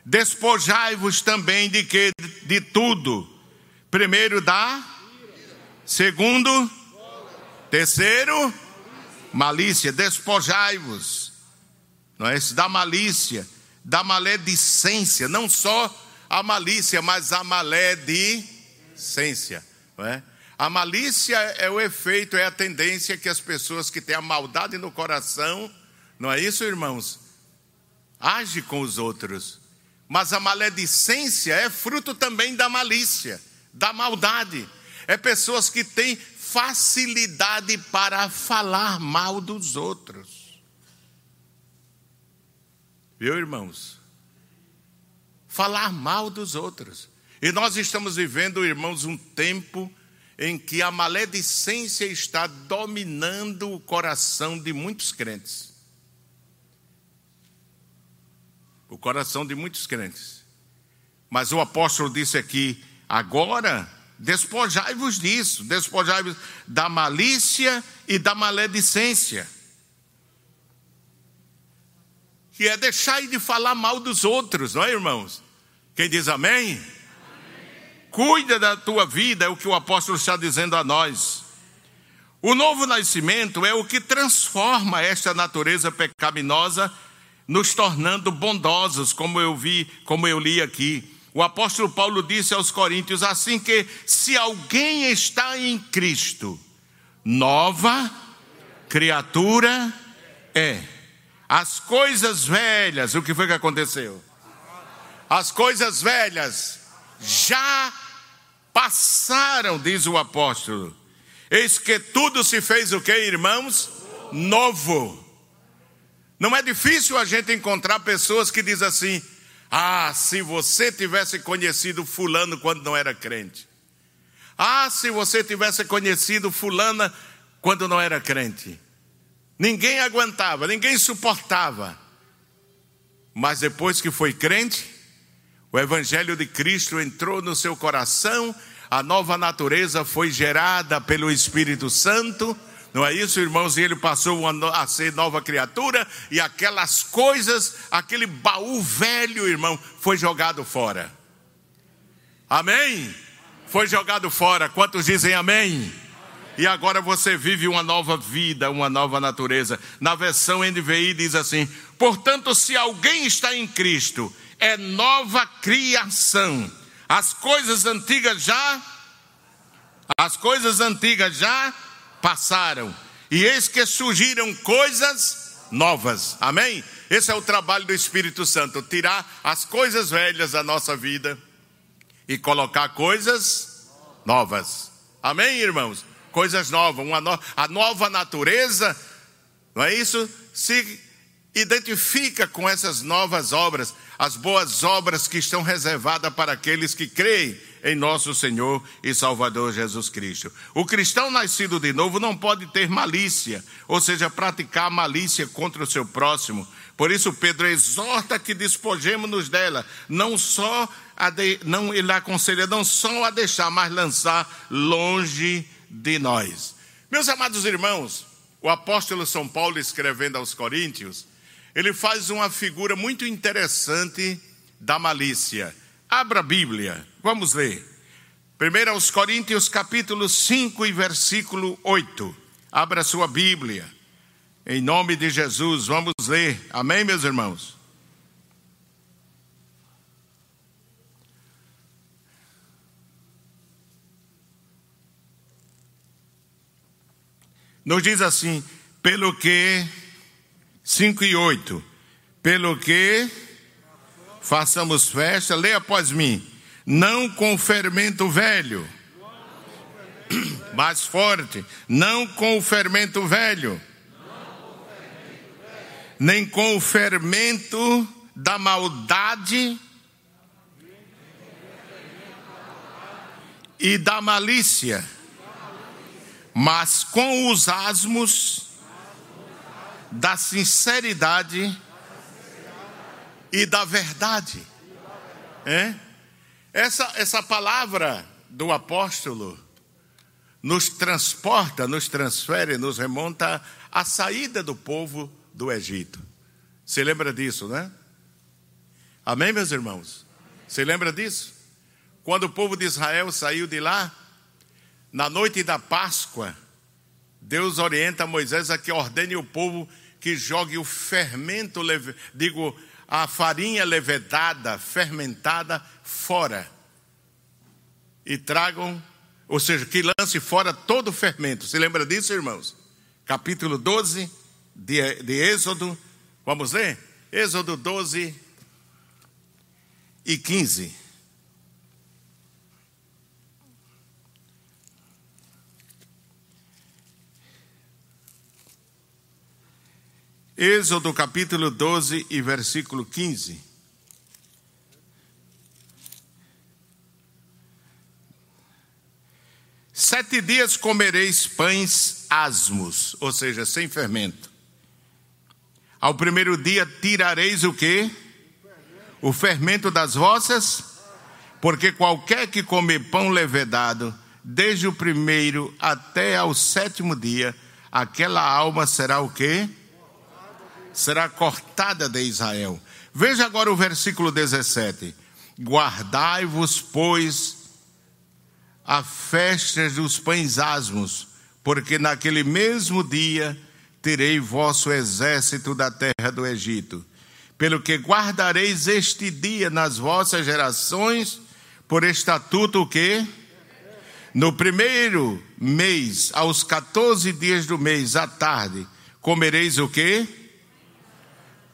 despojai-vos também de que? De tudo. Primeiro da, segundo, terceiro, malícia. Despojai-vos, não é isso? Da malícia, da maledicência, não só a malícia, mas a maledicência, não é? A malícia é o efeito, é a tendência que as pessoas que têm a maldade no coração, não é isso, irmãos? Age com os outros. Mas a maledicência é fruto também da malícia, da maldade. É pessoas que têm facilidade para falar mal dos outros. Viu, irmãos? Falar mal dos outros. E nós estamos vivendo, irmãos, um tempo em que a maledicência está dominando o coração de muitos crentes. O coração de muitos crentes. Mas o apóstolo disse aqui: agora Despojai-vos disso, despojai-vos da malícia e da maledicência. Que é deixar de falar mal dos outros, não é, irmãos? Quem diz amém? Cuida da tua vida, é o que o apóstolo está dizendo a nós. O novo nascimento é o que transforma esta natureza pecaminosa, nos tornando bondosos, como eu vi, como eu li aqui. O apóstolo Paulo disse aos Coríntios assim que se alguém está em Cristo, nova criatura é. As coisas velhas, o que foi que aconteceu? As coisas velhas já passaram, diz o apóstolo. Eis que tudo se fez o que, irmãos? Novo. Não é difícil a gente encontrar pessoas que dizem assim: ah, se você tivesse conhecido Fulano quando não era crente. Ah, se você tivesse conhecido Fulana quando não era crente. Ninguém aguentava, ninguém suportava. Mas depois que foi crente, o Evangelho de Cristo entrou no seu coração, a nova natureza foi gerada pelo Espírito Santo não é isso, irmãos? E ele passou a ser nova criatura e aquelas coisas, aquele baú velho, irmão, foi jogado fora. Amém? Foi jogado fora. Quantos dizem amém? E agora você vive uma nova vida, uma nova natureza. Na versão NVI diz assim: portanto, se alguém está em Cristo, é nova criação. As coisas antigas já, as coisas antigas já passaram, e eis que surgiram coisas novas. Amém? Esse é o trabalho do Espírito Santo: tirar as coisas velhas da nossa vida e colocar coisas novas. Amém, irmãos? Coisas novas, uma no... a nova natureza, não é isso? Se identifica com essas novas obras, as boas obras que estão reservadas para aqueles que creem em nosso Senhor e Salvador Jesus Cristo. O cristão nascido de novo não pode ter malícia, ou seja, praticar malícia contra o seu próximo. Por isso Pedro exorta que despojemos-nos dela, não só de, não ele aconselha não só a deixar, mas lançar longe de nós. Meus amados irmãos, o apóstolo São Paulo escrevendo aos Coríntios, ele faz uma figura muito interessante da malícia. Abra a Bíblia, vamos ler. 1 aos Coríntios capítulo 5 e versículo 8. Abra sua Bíblia. Em nome de Jesus, vamos ler. Amém, meus irmãos? Nos diz assim: pelo que, 5 e 8, pelo que façamos festa, leia após mim, não com fermento velho, mais forte, não com o fermento velho, nem com o fermento da maldade e da malícia, mas com os asmos da sinceridade e da verdade. É? Essa, essa palavra do apóstolo nos transporta, nos transfere, nos remonta à saída do povo do Egito. Você lembra disso, né? Amém, meus irmãos? Você lembra disso? Quando o povo de Israel saiu de lá, na noite da Páscoa, Deus orienta Moisés a que ordene o povo que jogue o fermento, digo, a farinha levedada, fermentada, fora. E tragam, ou seja, que lance fora todo o fermento. Se lembra disso, irmãos? Capítulo 12 de, de Êxodo. Vamos ler? Êxodo 12 e 15. Êxodo capítulo 12 e versículo 15. Sete dias comereis pães asmos, ou seja, sem fermento. Ao primeiro dia tirareis o que? O fermento das vossas Porque qualquer que comer pão levedado, desde o primeiro até ao sétimo dia, aquela alma será o quê? Será cortada de Israel. Veja agora o versículo 17. Guardai-vos, pois, a festa dos pães asmos, porque naquele mesmo dia terei vosso exército da terra do Egito. Pelo que guardareis este dia nas vossas gerações, por estatuto o quê? No primeiro mês, aos 14 dias do mês, à tarde, comereis o quê?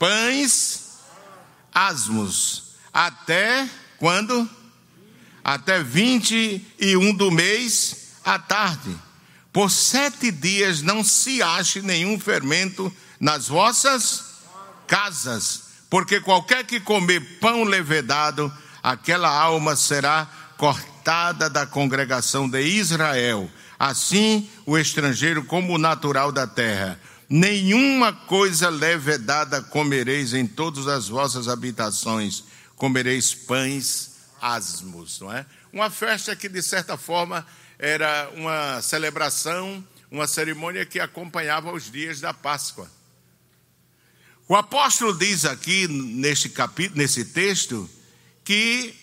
Pães asmos. Até quando? Até 21 do mês, à tarde. Por sete dias não se ache nenhum fermento nas vossas casas, porque qualquer que comer pão levedado, aquela alma será cortada da congregação de Israel. Assim, o estrangeiro como o natural da terra. Nenhuma coisa levedada comereis em todas as vossas habitações, comereis pães asmos, não é? Uma festa que, de certa forma, era uma celebração, uma cerimônia que acompanhava os dias da Páscoa. O apóstolo diz aqui neste capítulo, nesse texto, que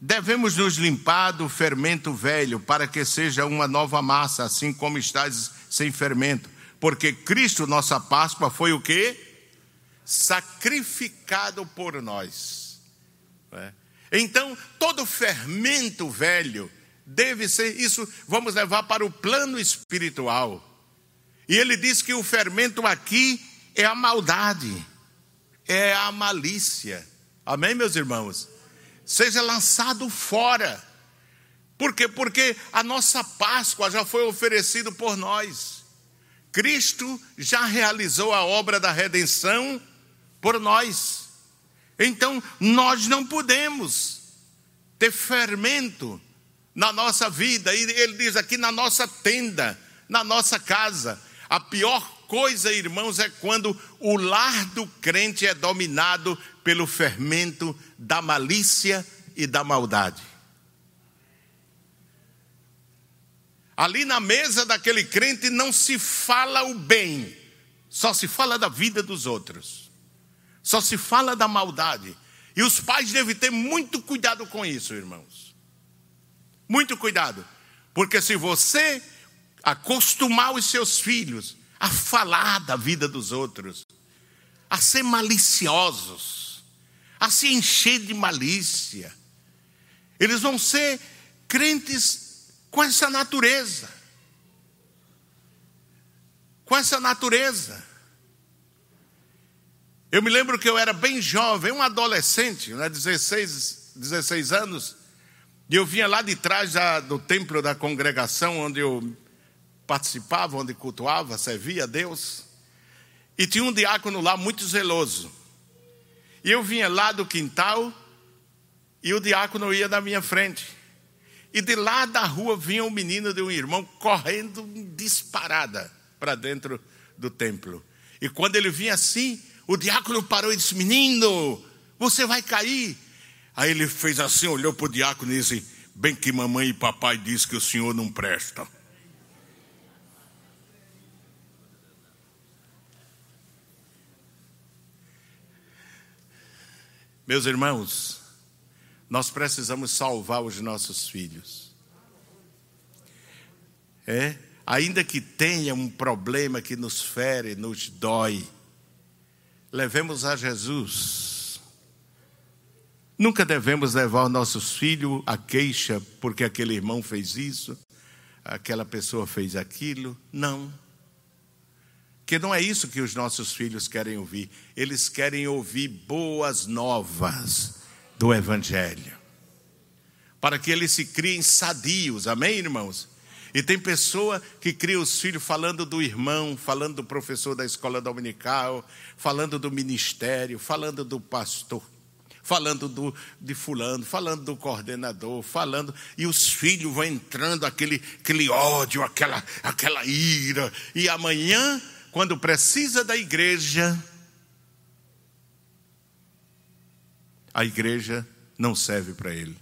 devemos nos limpar do fermento velho para que seja uma nova massa, assim como estás sem fermento, porque Cristo, nossa Páscoa, foi o que? Sacrificado por nós. É? Então, todo fermento velho deve ser isso, vamos levar para o plano espiritual. E ele diz que o fermento aqui é a maldade, é a malícia. Amém, meus irmãos? Seja lançado fora. Por quê? Porque a nossa Páscoa já foi oferecida por nós. Cristo já realizou a obra da redenção por nós. Então, nós não podemos ter fermento na nossa vida, e ele diz aqui na nossa tenda, na nossa casa. A pior coisa, irmãos, é quando o lar do crente é dominado pelo fermento da malícia e da maldade. Ali na mesa daquele crente não se fala o bem, só se fala da vida dos outros, só se fala da maldade. E os pais devem ter muito cuidado com isso, irmãos. Muito cuidado, porque se você acostumar os seus filhos a falar da vida dos outros, a ser maliciosos, a se encher de malícia, eles vão ser crentes com essa natureza. Com essa natureza. Eu me lembro que eu era bem jovem, um adolescente, né, 16, 16 anos, e eu vinha lá de trás da, do templo da congregação, onde eu participava, onde cultuava, servia a Deus. E tinha um diácono lá muito zeloso. E eu vinha lá do quintal e o diácono ia na minha frente. E de lá da rua vinha um menino de um irmão correndo disparada para dentro do templo. E quando ele vinha assim, o diácono parou e disse: Menino, você vai cair. Aí ele fez assim, olhou para o diácono e disse: Bem que mamãe e papai dizem que o senhor não presta. Meus irmãos, nós precisamos salvar os nossos filhos. É? Ainda que tenha um problema que nos fere, nos dói, levemos a Jesus Nunca devemos levar nossos filhos à queixa porque aquele irmão fez isso, aquela pessoa fez aquilo. Não. Que não é isso que os nossos filhos querem ouvir. Eles querem ouvir boas novas do Evangelho. Para que eles se criem sadios. Amém, irmãos? E tem pessoa que cria os filhos falando do irmão, falando do professor da escola dominical, falando do ministério, falando do pastor falando do, de fulano, falando do coordenador, falando, e os filhos vão entrando aquele, aquele ódio, aquela, aquela ira, e amanhã, quando precisa da igreja, a igreja não serve para ele.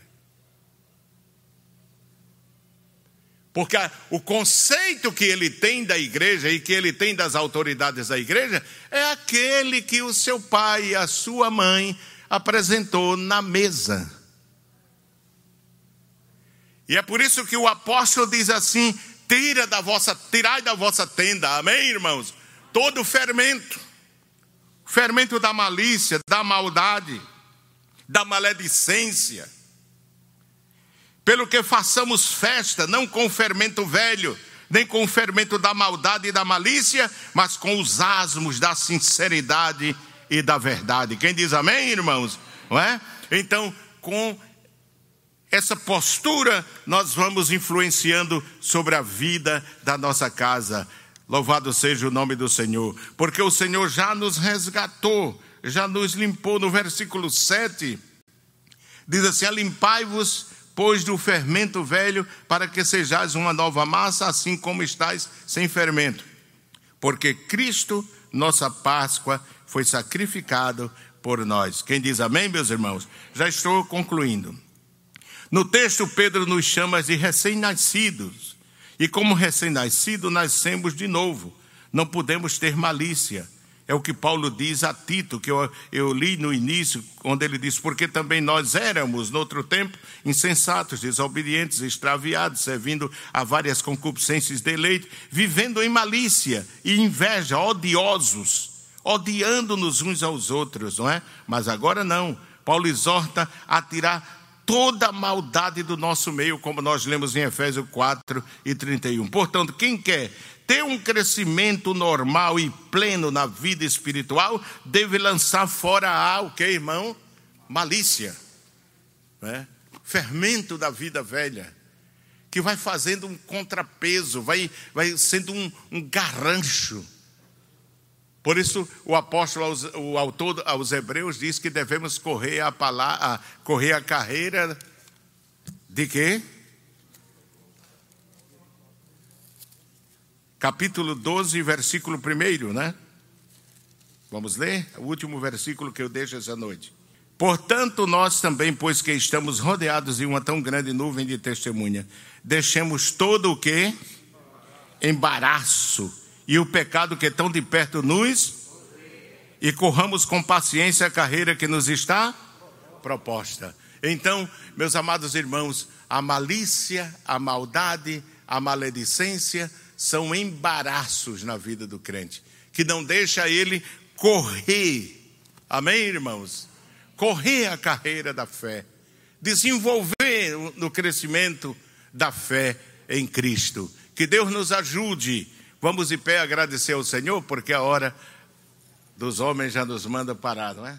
Porque o conceito que ele tem da igreja e que ele tem das autoridades da igreja é aquele que o seu pai e a sua mãe apresentou na mesa. E é por isso que o apóstolo diz assim: tira da vossa, tirai da vossa tenda, amém, irmãos? Todo fermento, fermento da malícia, da maldade, da maledicência pelo que façamos festa, não com fermento velho, nem com fermento da maldade e da malícia, mas com os asmos da sinceridade e da verdade. Quem diz amém, irmãos? Não é? Então, com essa postura, nós vamos influenciando sobre a vida da nossa casa. Louvado seja o nome do Senhor, porque o Senhor já nos resgatou, já nos limpou. No versículo 7, diz assim: Limpai-vos pois do fermento velho, para que sejais uma nova massa, assim como estáis sem fermento. Porque Cristo, nossa Páscoa, foi sacrificado por nós. Quem diz amém, meus irmãos? Já estou concluindo. No texto, Pedro nos chama de recém-nascidos. E como recém-nascido, nascemos de novo. Não podemos ter malícia é o que Paulo diz a Tito, que eu, eu li no início, onde ele diz: Porque também nós éramos, no outro tempo, insensatos, desobedientes, extraviados, servindo a várias concupiscências de leite, vivendo em malícia e inveja, odiosos, odiando-nos uns aos outros, não é? Mas agora não. Paulo exorta a tirar toda a maldade do nosso meio, como nós lemos em Efésios 4 e 31. Portanto, quem quer ter um crescimento normal e pleno na vida espiritual, deve lançar fora a o que, irmão? Malícia, né? fermento da vida velha, que vai fazendo um contrapeso, vai, vai sendo um, um garrancho. Por isso, o apóstolo, o autor aos Hebreus, diz que devemos correr a, palavra, correr a carreira de quê? Capítulo 12, versículo 1, né? Vamos ler? O último versículo que eu deixo essa noite. Portanto, nós também, pois que estamos rodeados de uma tão grande nuvem de testemunha, deixemos todo o que? Embaraço e o pecado que tão de perto nos e corramos com paciência a carreira que nos está proposta. Então, meus amados irmãos, a malícia, a maldade, a maledicência, são embaraços na vida do crente, que não deixa ele correr, amém, irmãos? Correr a carreira da fé, desenvolver no crescimento da fé em Cristo. Que Deus nos ajude. Vamos de pé agradecer ao Senhor, porque a hora dos homens já nos manda parar, não é?